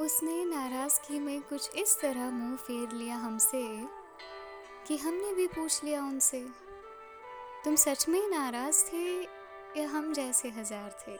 उसने नाराज़गी में कुछ इस तरह मुँह फेर लिया हमसे कि हमने भी पूछ लिया उनसे, तुम सच में नाराज़ थे या हम जैसे हज़ार थे?